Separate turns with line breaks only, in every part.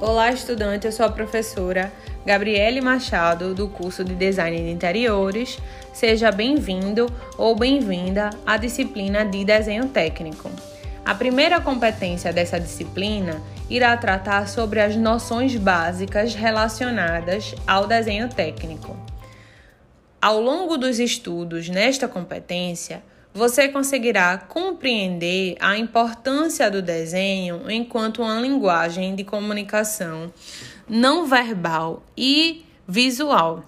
Olá, estudante, eu sou a professora Gabriele Machado, do curso de Design de Interiores. Seja bem-vindo ou bem-vinda à disciplina de Desenho Técnico. A primeira competência dessa disciplina irá tratar sobre as noções básicas relacionadas ao desenho técnico. Ao longo dos estudos nesta competência, você conseguirá compreender a importância do desenho enquanto uma linguagem de comunicação não verbal e visual.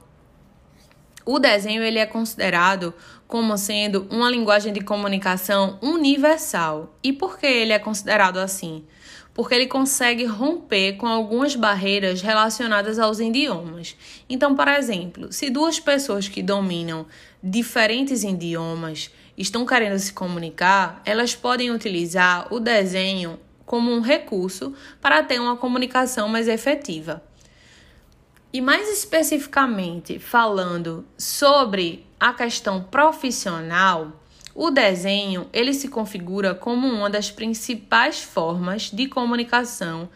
O desenho ele é considerado como sendo uma linguagem de comunicação universal. E por que ele é considerado assim? Porque ele consegue romper com algumas barreiras relacionadas aos idiomas. Então, por exemplo, se duas pessoas que dominam diferentes idiomas estão querendo se comunicar, elas podem utilizar o desenho como um recurso para ter uma comunicação mais efetiva. E mais especificamente, falando sobre a questão profissional, o desenho ele se configura como uma das principais formas de comunicação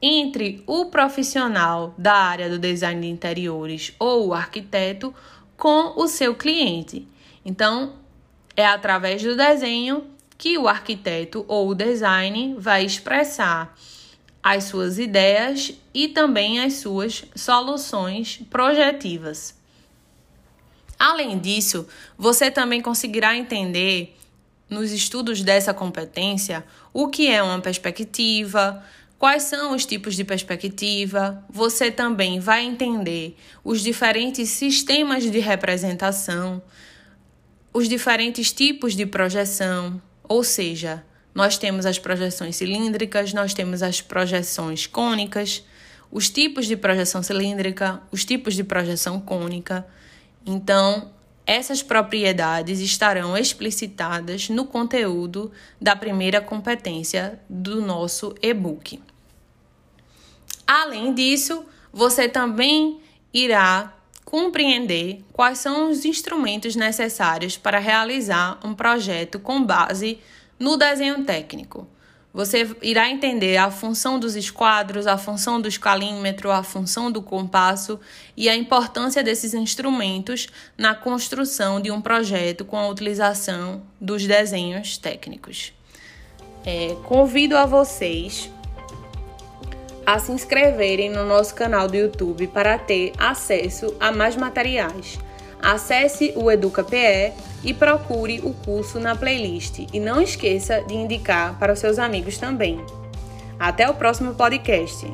entre o profissional da área do design de interiores ou o arquiteto com o seu cliente. Então, é através do desenho que o arquiteto ou o design vai expressar as suas ideias e também as suas soluções projetivas. Além disso, você também conseguirá entender nos estudos dessa competência o que é uma perspectiva, quais são os tipos de perspectiva. Você também vai entender os diferentes sistemas de representação, os diferentes tipos de projeção, ou seja, nós temos as projeções cilíndricas, nós temos as projeções cônicas, os tipos de projeção cilíndrica, os tipos de projeção cônica. Então, essas propriedades estarão explicitadas no conteúdo da primeira competência do nosso e-book. Além disso, você também irá compreender quais são os instrumentos necessários para realizar um projeto com base no desenho técnico. Você irá entender a função dos esquadros, a função do escalímetro, a função do compasso e a importância desses instrumentos na construção de um projeto com a utilização dos desenhos técnicos. É, convido a vocês a se inscreverem no nosso canal do YouTube para ter acesso a mais materiais. Acesse o EducaPE e procure o curso na playlist e não esqueça de indicar para os seus amigos também. Até o próximo podcast.